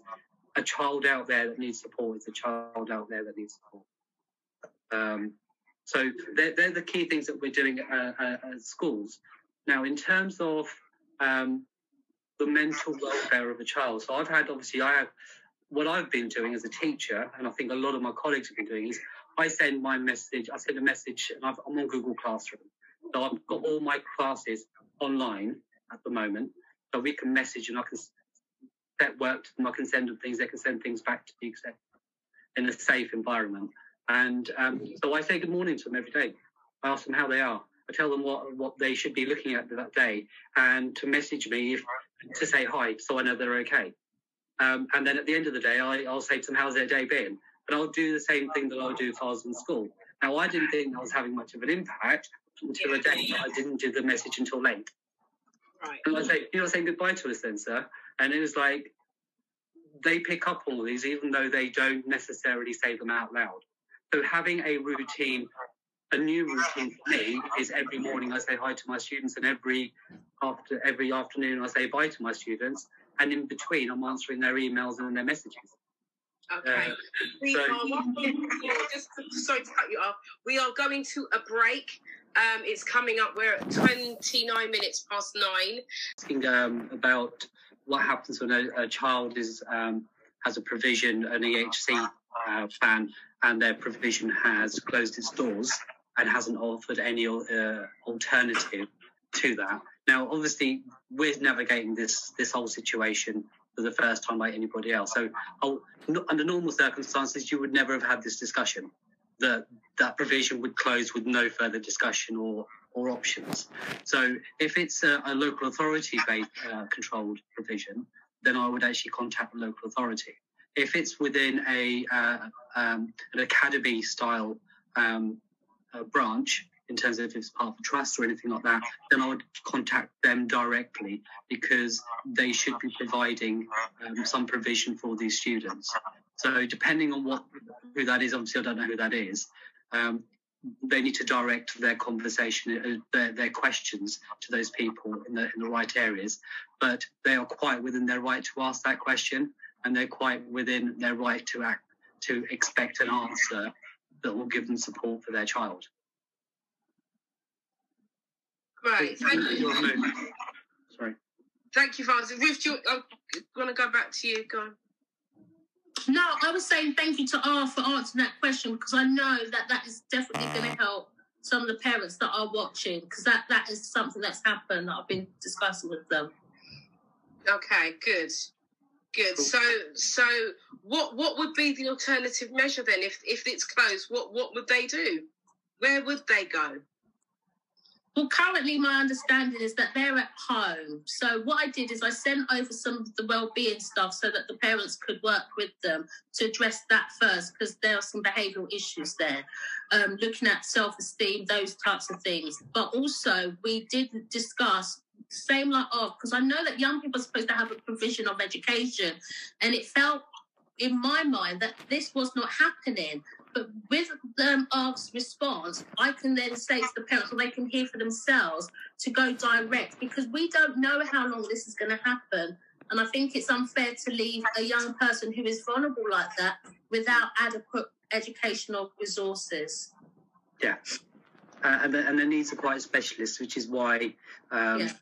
A child out there that needs support is a child out there that needs support. Um, so they're, they're the key things that we're doing at, schools. Now, in terms of um, the mental welfare of a child, so I've had obviously I have what I've been doing as a teacher, and I think a lot of my colleagues have been doing is I send my message. I send a message, and I've, I'm on Google Classroom. So I've got all my classes online at the moment, so we can message and I can set work to them. I can send them things. They can send things back to me in a safe environment. And um, so I say good morning to them every day. I ask them how they are. I tell them what what they should be looking at that day, and to message me if, to say hi, so I know they're okay. Um, and then at the end of the day, I, I'll say to them, "How's their day been?" But I'll do the same thing that I do if I was in school. Now, I didn't think I was having much of an impact until a day that I didn't do the message until late. Right. And I say, "You're not saying goodbye to us, then, sir?" And it was like they pick up all these, even though they don't necessarily say them out loud. So having a routine a new routine for me is every morning I say hi to my students, and every after every afternoon I say bye to my students, and in between I'm answering their emails and their messages. Okay. Uh, we so- are just sorry to cut you off. We are going to a break. Um, it's coming up. We're at 29 minutes past nine. Um, about what happens when a, a child is um, has a provision, an EHC uh, plan, and their provision has closed its doors and hasn't offered any uh, alternative to that. Now, obviously, we're navigating this this whole situation for the first time like anybody else. So, I'll, no- under normal circumstances, you would never have had this discussion. That that provision would close with no further discussion or or options. So, if it's a, a local authority based uh, controlled provision, then I would actually contact the local authority. If it's within a uh, um, an academy style um, uh, branch in terms of if it's part of a trust or anything like that, then I would contact them directly because they should be providing um, some provision for these students. So depending on what who that is, obviously I don't know who that is. Um, they need to direct their conversation, uh, their, their questions to those people in the in the right areas. But they are quite within their right to ask that question, and they're quite within their right to act to expect an answer that will give them support for their child. Right. Thank you. Sorry. Thank you, Francis. Ruth, do you, I'm going to go back to you. Go on. No, I was saying thank you to R for answering that question because I know that that is definitely going to mm. help some of the parents that are watching because that, that is something that's happened that I've been discussing with them. Okay, good. Good. Cool. So, so what what would be the alternative measure then if if it's closed? What what would they do? Where would they go? Well, currently, my understanding is that they're at home. So, what I did is I sent over some of the well-being stuff so that the parents could work with them to address that first, because there are some behavioural issues there. Um, looking at self-esteem, those types of things. But also, we did discuss same like oh, because I know that young people are supposed to have a provision of education, and it felt in my mind that this was not happening. But with Ark's response, I can then say to the parents, or they can hear for themselves to go direct because we don't know how long this is going to happen. And I think it's unfair to leave a young person who is vulnerable like that without adequate educational resources. Uh, and, the, and the needs are quite specialist, which is why um, Yeah.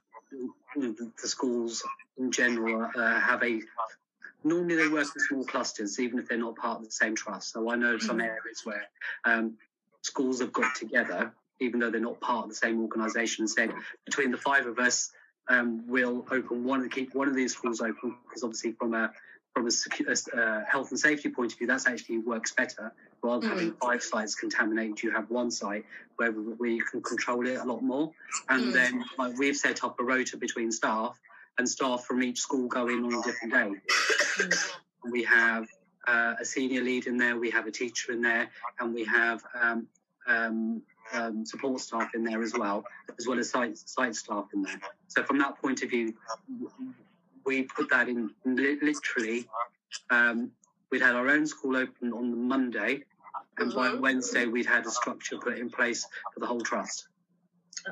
the, the schools in general uh, have a. Normally, they work in small clusters, even if they're not part of the same trust. So I know some areas where um, schools have got together, even though they're not part of the same organisation, and said between the five of us, um, we'll open one, keep one of these schools open because obviously from a from a uh, health and safety point of view, that's actually works better. Rather than having five sites contaminated, you have one site where, where you can control it a lot more. And Mm. then like, we've set up a rota between staff, and staff from each school go in on a different day. And we have uh, a senior lead in there, we have a teacher in there, and we have um, um, um, support staff in there as well, as well as site, site staff in there. So from that point of view, we put that in li- literally. Um, we'd had our own school open on the Monday, and by Mhm. Wednesday we'd had a structure put in place for the whole trust.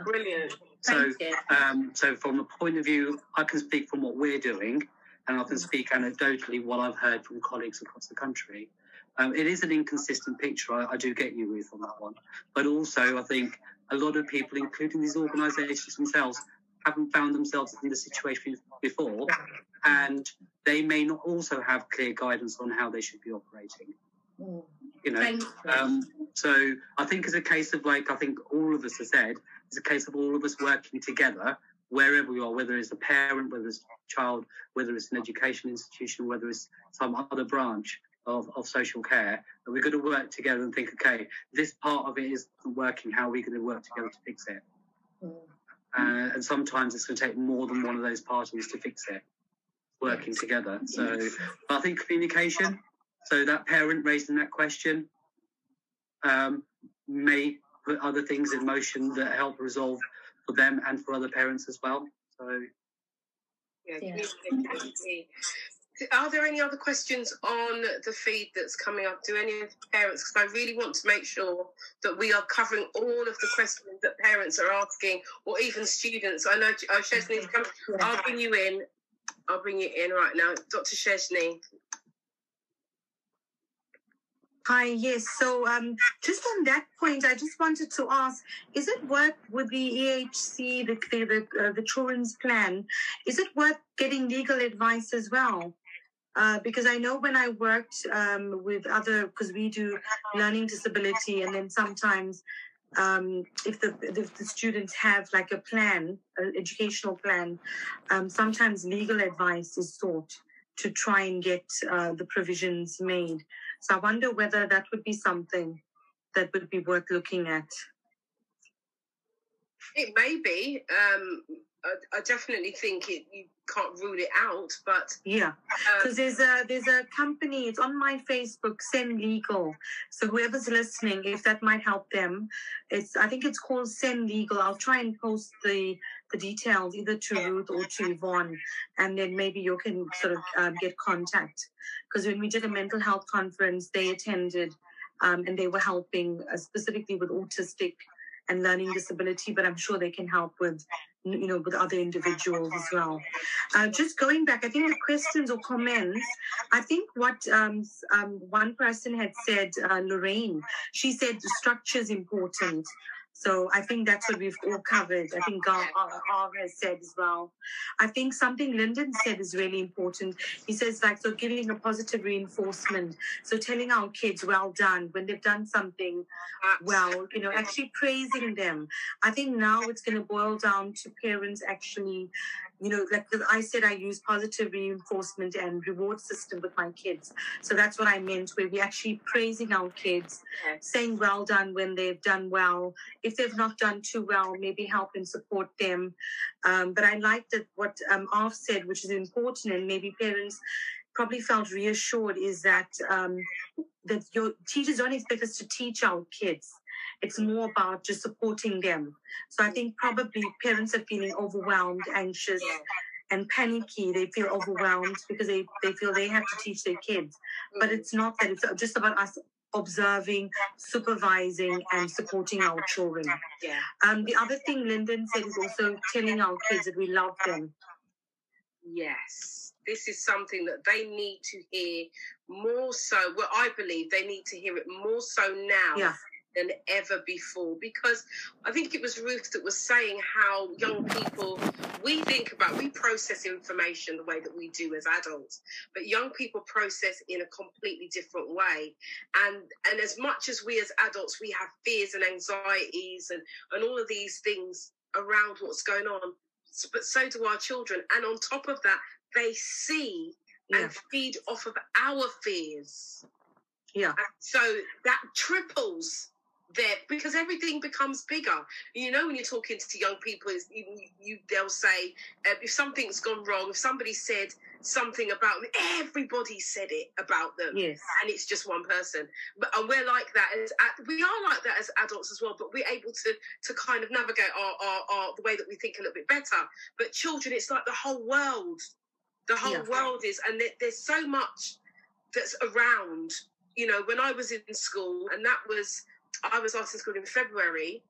Brilliant. So, um, so from the point of view, I can speak from what we're doing, and I can speak anecdotally what I've heard from colleagues across the country. Um, it is an inconsistent picture. I, I do get you, Ruth, on that one. But also, I think a lot of people, including these organisations themselves, haven't found themselves in the situation before, and they may not also have clear guidance on how they should be operating. You know, um, So I think it's a case of like I think all of us have said, it's a case of all of us working together wherever we are, whether it's a parent, whether it's a child, whether it's an education institution, whether it's some other branch of, of social care, and we've got to work together and think, okay, this part of it isn't working, how are we going to work together to fix it? Mm. Uh, and sometimes it's going to take more than one of those parties to fix it, working together. So I think communication, so that parent raising that question um, may put other things in motion that help resolve for them and for other parents as well. So, yeah, yeah. Are there any other questions on the feed that's coming up? Do any of the parents? Because I really want to make sure that we are covering all of the questions that parents are asking, or even students. I know uh, Sheshney's coming. I'll bring you in. I'll bring you in right now, Dr. Sheshney. Hi, yes. So, um, just on that point, I just wanted to ask: Is it worth with the EHC, the the the, uh, the children's plan? Is it worth getting legal advice as well? Uh, because I know when I worked um, with other, because we do learning disability, and then sometimes um, if the if the students have like a plan, an educational plan, um, sometimes legal advice is sought to try and get uh, the provisions made. So I wonder whether that would be something that would be worth looking at. It may be. Um, I, I, definitely think it. You can't rule it out, but yeah, because um, there's a there's a company. It's on my Facebook, Send Legal. So whoever's listening, if that might help them, it's I think it's called Send Legal. I'll try and post the the details either to Ruth or to Yvonne, and then maybe you can sort of um, get contact. Because when we did a mental health conference, they attended, um, and they were helping uh, specifically with autistic and learning disability, but I'm sure they can help with you know, with other individuals as well. Uh, just going back, I think the questions or comments, I think what um, um, one person had said, uh, Lorraine, she said the structure is important. So I think that's what we've all covered. I think Gar uh, has said as well. I think something Lyndon said is really important. He says like so giving a positive reinforcement. So telling our kids well done when they've done something well, you know, actually praising them. I think now it's going to boil down to parents actually you know, like I said, I use positive reinforcement and reward system with my kids. So that's what I meant, where we're actually praising our kids, saying well done when they've done well. If they've not done too well, maybe help and support them. Um, but I like that what um, Arf said, which is important, and maybe parents probably felt reassured, is that um, that your teachers don't expect us to teach our kids it's more about just supporting them. So I think probably parents are feeling overwhelmed, anxious, and panicky. They feel overwhelmed because they, they feel they have to teach their kids. But it's not that, it's just about us observing, supervising, and supporting our children. Yeah. Um, the other thing Lyndon said is also telling our kids that we love them. Yes, this is something that they need to hear more so. Well, I believe they need to hear it more so now yeah than ever before because I think it was Ruth that was saying how young people we think about we process information the way that we do as adults but young people process in a completely different way and and as much as we as adults we have fears and anxieties and and all of these things around what's going on but so do our children and on top of that they see yeah. and feed off of our fears yeah. And so that triples there because everything becomes bigger. You know, when you're talking to young people, you, you they'll say uh, if something's gone wrong, if somebody said something about me, everybody said it about them, yes, and it's just one person. But and we're like that as we are like that as adults as well. But we're able to to kind of navigate our, our, our the way that we think a little bit better. But children, it's like the whole world. The whole yeah. world is, and there's so much that's around. You know, when I was in school, and that was I was asked in school in February,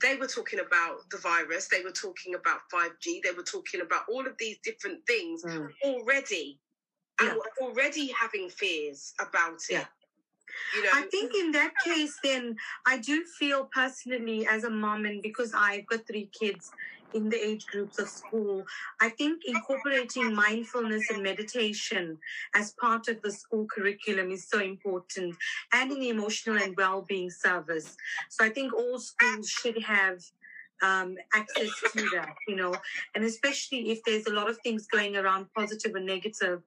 they were talking about the virus, they were talking about 5G, they were talking about all of these different things mm. already. And yeah. already having fears about it. Yeah. You know, I think in that case, then I do feel personally as a mom, and because I've got three kids in the age groups of school. I think incorporating mindfulness and meditation as part of the school curriculum is so important and in the emotional and well-being service. So I think all schools should have um, access to that, you know, and especially if there's a lot of things going around, positive and negative,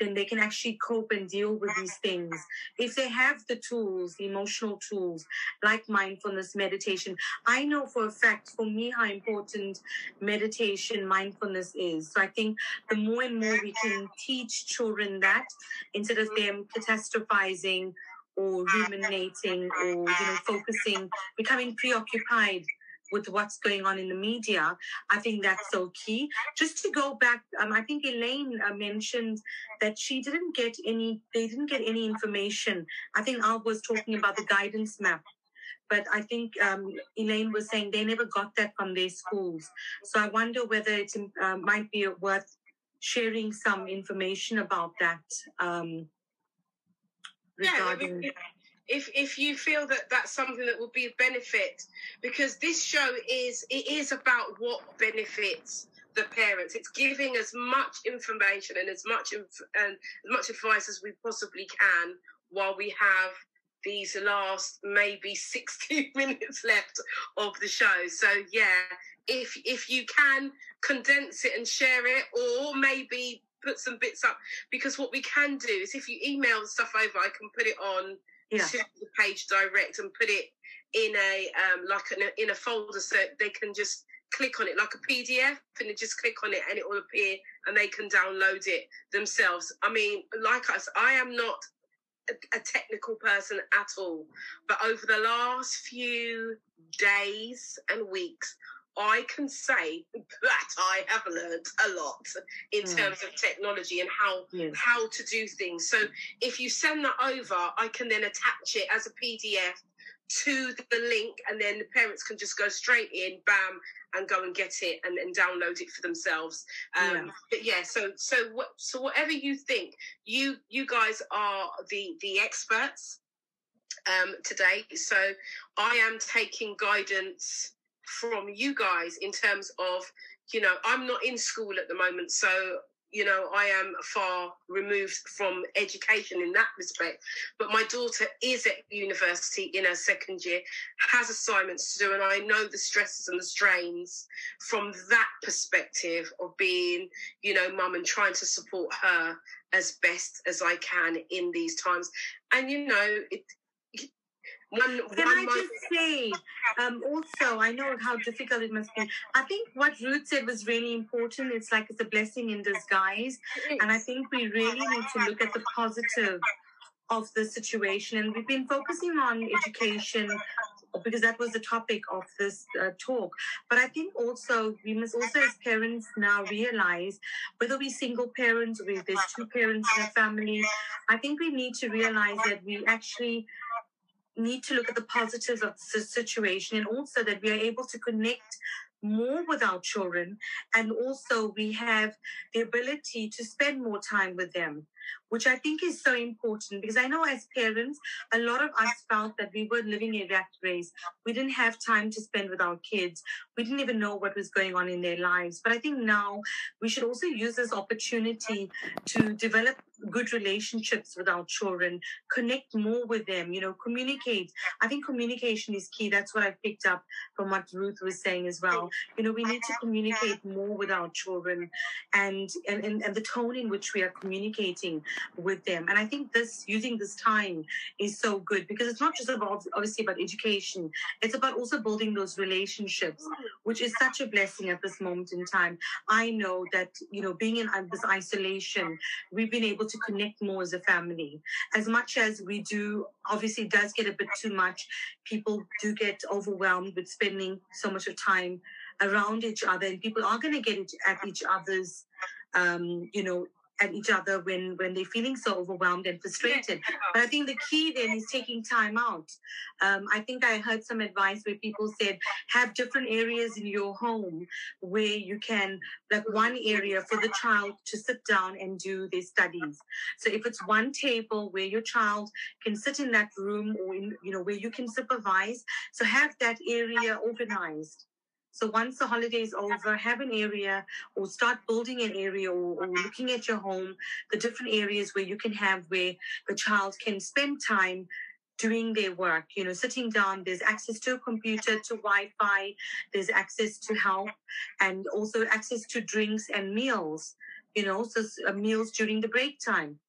then they can actually cope and deal with these things. If they have the tools, the emotional tools, like mindfulness, meditation, I know for a fact, for me, how important meditation, mindfulness is. So I think the more and more we can teach children that, instead of them catastrophizing or ruminating or you know focusing becoming preoccupied with what's going on in the media. I think that's so key. Just to go back, um, I think Elaine uh, mentioned that she didn't get any, they didn't get any information. I think Al was talking about the guidance map. But I think um, Elaine was saying they never got that from their schools. So I wonder whether it uh, might be worth sharing some information about that. Um, regarding... Yeah, if if you feel that that's something that would be a benefit because this show is it is about what benefits the parents. It's giving as much information and as much inf- and as much advice as we possibly can while we have these last maybe 60 minutes left of the show. So yeah if if you can condense it and share it or maybe put some bits up because what we can do is if you email stuff over i can put it on yeah. to the page direct and put it in a um, like an, in a folder so they can just click on it like a PDF and they just click on it and it will appear and they can download it themselves. I mean, like us, I am not a, a technical person at all, but over the last few days and weeks, I can say that I have learned a lot in mm. terms of technology and how yes. how to do things. So if you send that over, I can then attach it as a PDF to the link, and then the parents can just go straight in, bam, and go and get it and, and download it for themselves. Um, yeah. But yeah, so so what so whatever you think, you you guys are the the experts um, today. So I am taking guidance from you guys in terms of, you know, I'm not in school at the moment, so you know, I am far removed from education in that respect. But my daughter is at university in her second year, has assignments to do, and I know the stresses and the strains from that perspective of being, you know, mum and trying to support her as best as I can in these times. And, you know, it, one, Can one I just say, um, also, I know how difficult it must be. I think what Ruth said was really important. It's like it's a blessing in disguise. And I think we really need to look at the positive of the situation. And we've been focusing on education because that was the topic of this uh, talk. But I think also we must also, as parents, now realize whether we're single parents or if there's two parents in a family, I think we need to realize that we actually need to look at the positives of the situation and also that we are able to connect more with our children and also we have the ability to spend more time with them which I think is so important because I know as parents, a lot of us felt that we were living a rat race. We didn't have time to spend with our kids. We didn't even know what was going on in their lives. But I think now we should also use this opportunity to develop good relationships with our children, connect more with them, you know, communicate. I think communication is key. That's what I picked up from what Ruth was saying as well. You know, we need to communicate more with our children and, and, and, and the tone in which we are communicating with them. And I think this using this time is so good because it's not just about obviously about education. It's about also building those relationships, which is such a blessing at this moment in time. I know that you know being in this isolation, we've been able to connect more as a family. As much as we do, obviously, does get a bit too much. People do get overwhelmed with spending so much of time around each other, and people are going to get at each other's um, you know, at each other when when they're feeling so overwhelmed and frustrated. But I think the key then is taking time out. Um, I think I heard some advice where people said have different areas in your home where you can like one area for the child to sit down and do their studies. So if it's one table where your child can sit in that room or in you know where you can supervise, so have that area organized So once the holiday is over, have an area or start building an area or, or looking at your home, the different areas where you can have where the child can spend time doing their work, you know, sitting down. There's access to a computer, to Wi Fi, there's access to help, and also access to drinks and meals, you know, so uh, meals during the break time.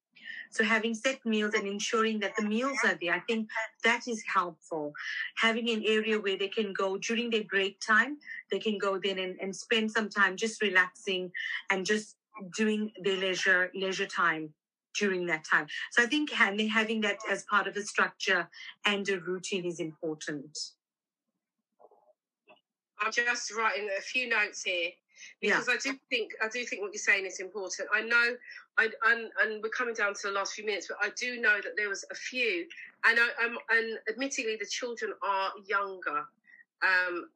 So having set meals and ensuring that the meals are there, I think that is helpful. Having an area where they can go during their break time, they can go then and, and spend some time just relaxing and just doing their leisure leisure time during that time. So I think having that as part of a structure and a routine is important. I'm just writing a few notes here because yeah. I do think I do think what you're saying is important. I know, I, and, and we're coming down to the last few minutes, but I do know that there was a few, and I, am and admittedly the children are younger, um,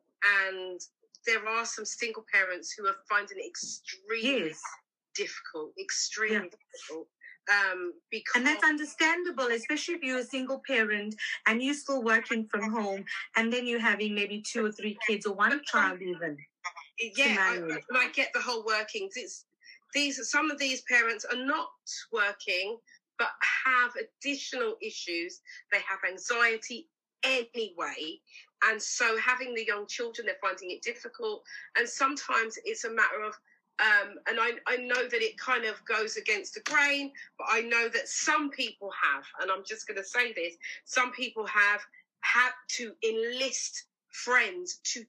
and there are some single parents who are finding it extremely yes. difficult, extremely yeah. difficult um, because and that's understandable, especially if you're a single parent and you're still working from home, and then you're having maybe two or three kids or one child even. Yeah, I, I get the whole workings. It's these some of these parents are not working but have additional issues. They have anxiety anyway. And so having the young children, they're finding it difficult. And sometimes it's a matter of um, and I, I know that it kind of goes against the grain, but I know that some people have, and I'm just going to say this: some people have had to enlist friends to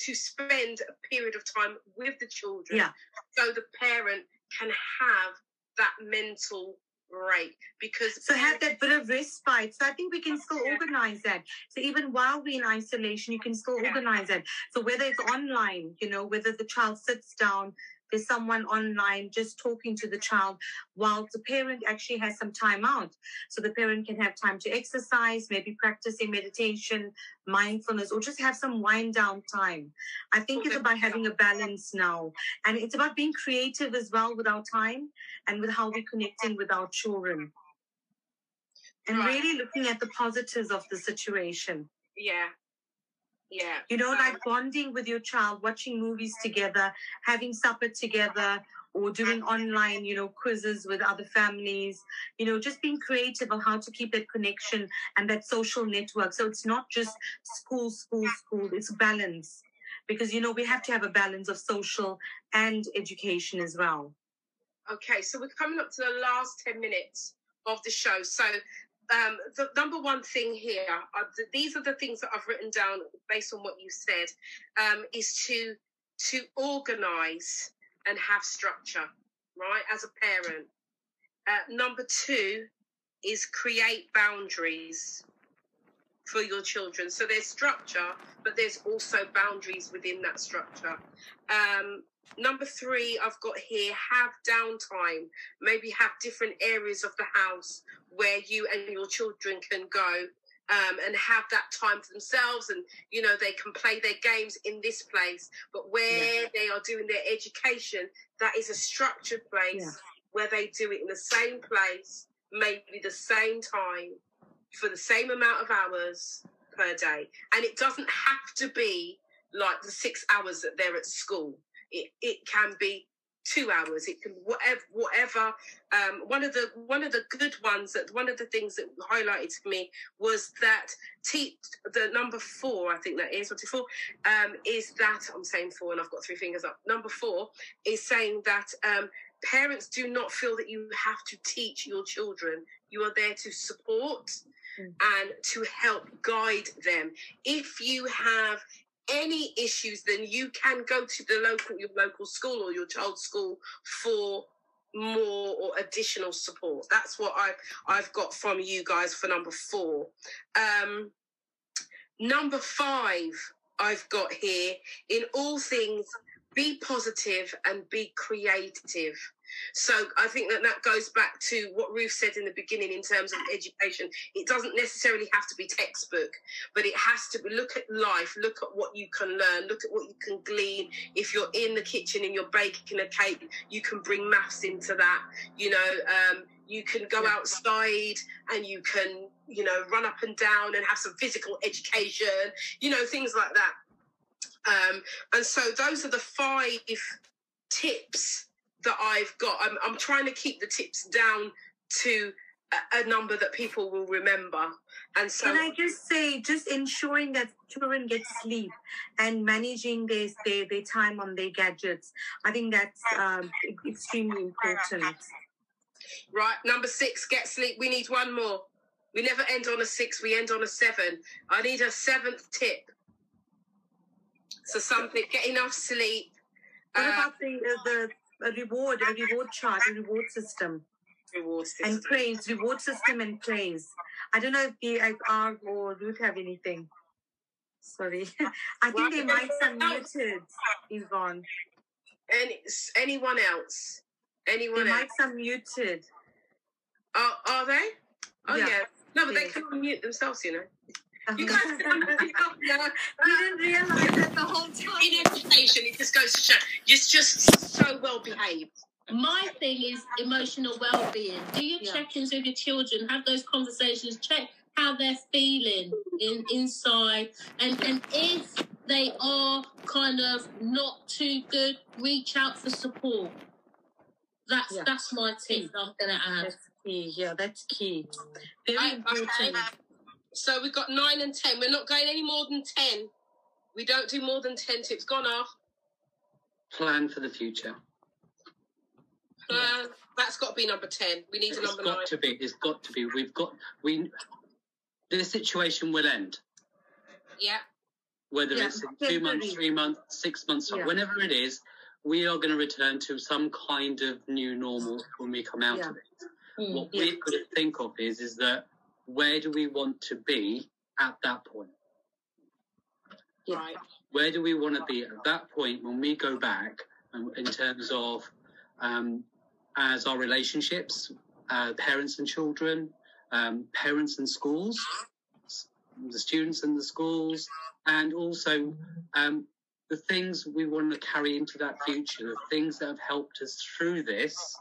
to spend a period of time with the children, yeah. so the parent can have that mental break because so have that bit of respite so i think we can still yeah. organize that so even while we're in isolation you can still yeah. organize that so whether it's online you know whether the child sits down there's someone online just talking to the child while the parent actually has some time out. So the parent can have time to exercise, maybe practicing meditation, mindfulness, or just have some wind down time. I think it's about having a balance now. And it's about being creative as well with our time and with how we're connecting with our children. And right. really looking at the positives of the situation. Yeah, yeah. You know, um, like bonding with your child, watching movies together, having supper together, or doing online, you know, quizzes with other families, you know, just being creative on how to keep that connection and that social network. So it's not just school, school, school, it's balance. Because, you know, we have to have a balance of social and education as well. Okay, so we're coming up to the last 10 minutes of the show. So um, the number one thing here, are the, these are the things that I've written down based on what you said, um, is to to organise and have structure, right? As a parent. Uh, number two is create boundaries for your children. So there's structure, but there's also boundaries within that structure. Um, number three, I've got here have downtime. Maybe have different areas of the house where you and your children can go um, and have that time for themselves and you know they can play their games in this place but where yeah. they are doing their education that is a structured place yeah. where they do it in the same place maybe the same time for the same amount of hours per day and it doesn't have to be like the six hours that they're at school it, it can be two hours. It can whatever whatever um, one of the one of the good ones that one of the things that highlighted to me was that teach the number four i think that is what four um, is that i'm saying four and i've got three fingers up. Number four is saying that um, parents do not feel that you have to teach your children. You are there to support mm. and to help guide them. If you have any issues, then you can go to the local your local school or your child's school for more or additional support. That's what I've I've got from you guys for number four. Um, number five, I've got here in all things, be positive and be creative. So I think that that goes back to what Ruth said in the beginning in terms of education. It doesn't necessarily have to be textbook, but it has to be look at life, look at what you can learn, look at what you can glean. If you're in the kitchen and you're baking a cake, you can bring maths into that. You know, um, you can go outside and you can, you know, run up and down and have some physical education, you know, things like that Um, and so those are the five tips that I've got. I'm, I'm trying to keep the tips down to a, a number that people will remember. And so, Can I just say, just ensuring that children get sleep and managing their, their, their time on their gadgets, I think that's um, extremely important. right, number six, get sleep. We need one more. We never end on a six, we end on a seven. I need a seventh tip. So something, get enough sleep. What Uh, about the, uh, the a reward, a reward chart, a reward system, reward system. and praise, reward system and praise? I don't know if the if or Ruth have anything. Sorry, I think they might have muted, Yvonne, Any, anyone else? they Anyone might else? unmuted. Are, oh, are they? Oh yeah. Yeah. No, but they can unmute themselves, you know. You you guys yourself, you didn't realize that the whole time. In education, it just goes to show you're just so well behaved. My thing is emotional well-being. Do your Yeah. check-ins with your children? Have those conversations. Check how they're feeling in inside, and and if they are kind of not too good, reach out for support. That's Yeah. that's my tip. that I'm gonna add. That's key. Yeah, that's key. Very I- important. okay. So we've got nine and ten. We're not going any more than ten. We don't do more than ten tips. Gone off. Plan for the future. Uh, that's got to be number ten. We need a It's number got nine. to be. It's got to be. We've got. We. This situation will end. Yeah. Whether Yeah, it's in two months, three months, six months, Yeah. whenever it is, we are going to return to some kind of new normal when we come out Yeah. of it. Mm. What Yeah. we've got to think of is, is that where do we want to be at that point? Yeah. Right. Where do we want to be at that point when we go back um, in terms of um, as our relationships, uh, parents and children, um, parents and schools, the students and the schools, and also um, the things we want to carry into that future, the things that have helped us through this,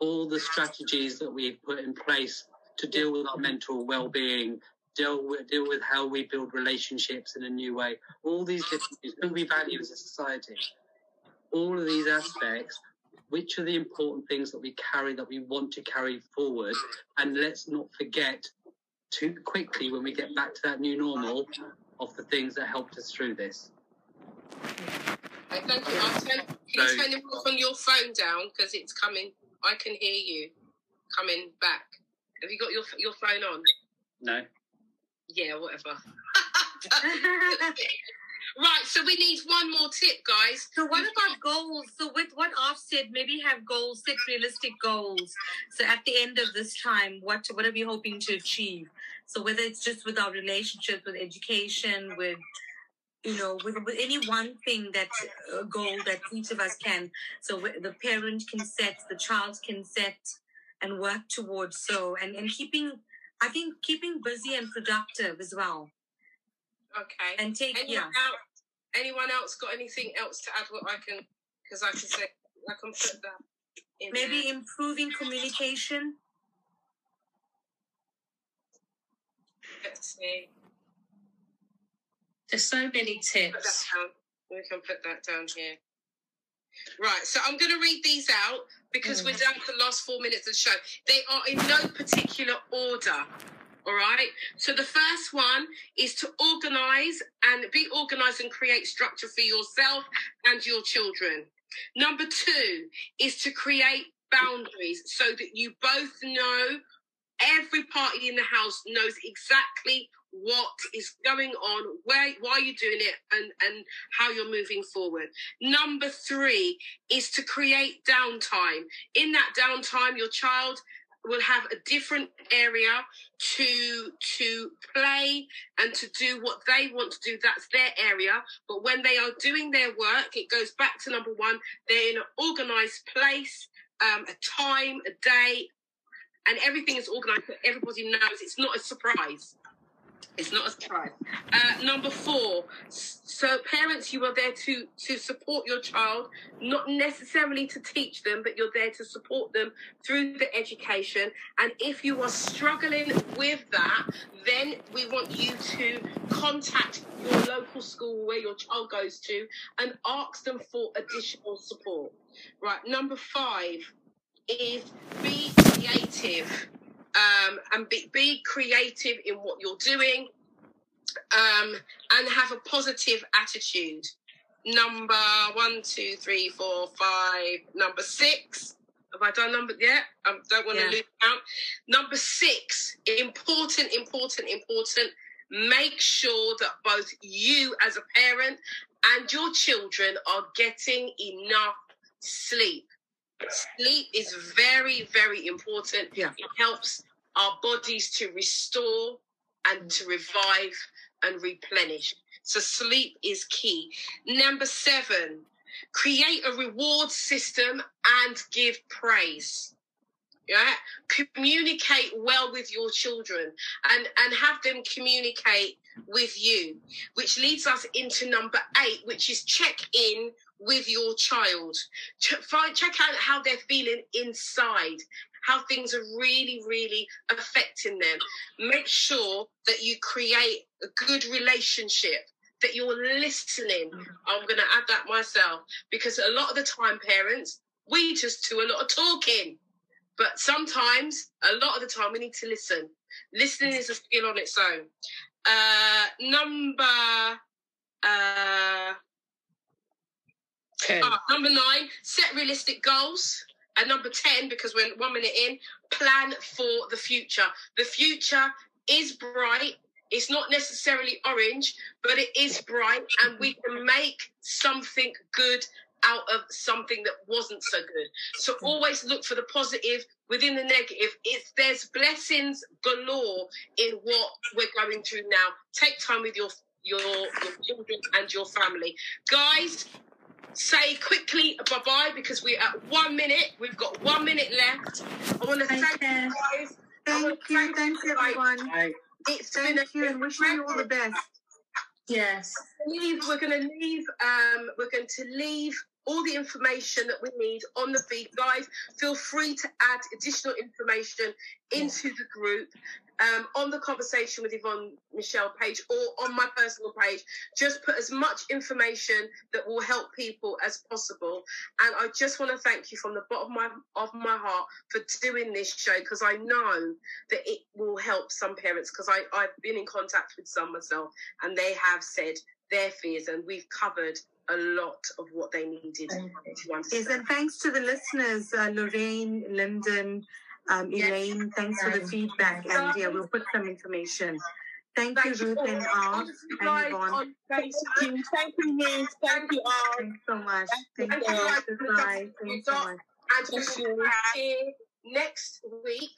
all the strategies that we've put in place to deal with our mental well-being, deal with deal with how we build relationships in a new way, all these different things, who we value as a society, all of these aspects. Which are the important things that we carry that we want to carry forward? And let's not forget too quickly when we get back to that new normal of the things that helped us through this. Okay, thank you. I'll turn, can you turn your, on your phone down because it's coming? I can hear you coming back. Have you got your your phone on? No. Yeah, whatever. right, so we need one more tip, guys. So what about goals? So with what Arf said, maybe have goals, set realistic goals. So at the end of this time, what what are we hoping to achieve? So whether it's just with our relationships, with education, with you know, with, with any one thing that a goal that each of us can. So the parent can set, the child can set, and work towards. So and and keeping, I think keeping busy and productive as well, Okay. and take Anyone yeah. else? Anyone else got anything else to add? What I can, because I can say, I can put that in. Maybe there. improving communication. Let's see. There's so many Put that tips. down. We can put that down here. Right, so I'm going to read these out because mm. we're down to the last four minutes of the show. They are in no particular order. All right. So the first one is to organize and be organized and create structure for yourself and your children. Number two is to create boundaries so that you both know every party in the house knows exactly what is going on, where why you're doing it, and and how you're moving forward. Number three is to create downtime. In that downtime, your child will have a different area to to play and to do what they want to do. That's their area. But when they are doing their work it goes back to number one. They're in an organized place um, a time a day and everything is organized. So everybody knows. It's not a surprise It's not a surprise. Uh, number four. So parents, you are there to to support your child, not necessarily to teach them, but you're there to support them through the education. And if you are struggling with that, then we want you to contact your local school where your child goes to and ask them for additional support. Right. Number five is be creative um, and be, be creative in what you're doing um, and have a positive attitude. Number one, two, three, four, five. Number six. Have I done number yet? I don't want to Yeah. lose count. Number six, important, important, important. Make sure that both you as a parent and your children are getting enough sleep. Sleep is very, very important. Yeah. It helps our bodies to restore and to revive and replenish. So sleep is key. Number seven, create a reward system and give praise. Yeah, communicate well with your children and and have them communicate with you, which leads us into number eight, which is check in with your child. Ch- find, check out how they're feeling inside, how things are really, really affecting them. Make sure that you create a good relationship, that you're listening. I'm going to add that myself because a lot of the time, parents, we just do a lot of talking. But sometimes, a lot of the time, we need to listen. Listening is a skill on its own. Uh, number uh, Ten. uh, number nine, set realistic goals. And number 10, because we're one minute in, plan for the future. The future is bright. It's not necessarily orange, but it is bright, and we can make something good out of something that wasn't so good. So always look for the positive within the negative. If there's blessings galore in what we're going through now, take time with your your, your children and your family. Guys, say quickly bye bye because we're at one minute. We've got one minute left. I want to Take thank care. you guys. Thank you. Thanks, you, everyone. Right. It's been Thank a you, and wishing you all the best. Yes. leave, we're going to leave. Um, we're going to leave all the information that we need on the feed, guys. Feel free to add additional information into the group um, on the conversation with Yvonne Michelle page or on my personal page. Just put as much information that will help people as possible. And I just want to thank you from the bottom of my of my heart for doing this show because I know that it will help some parents because I I've been in contact with some myself and they have said their fears, and we've covered a lot of what they needed Yes, understand. and thanks to the listeners, uh, Lorraine, Lyndon, um, Yes. Elaine. Thanks for the feedback, and yeah, we'll put some information. Thank you, Thank you Ruth all. and Art Thank you and guys Yvonne. Thank you. Thank you, Ruth. Thank you all. Thanks so much. Thank Thank you. you. Goodbye. Thanks so much. And we'll you. next week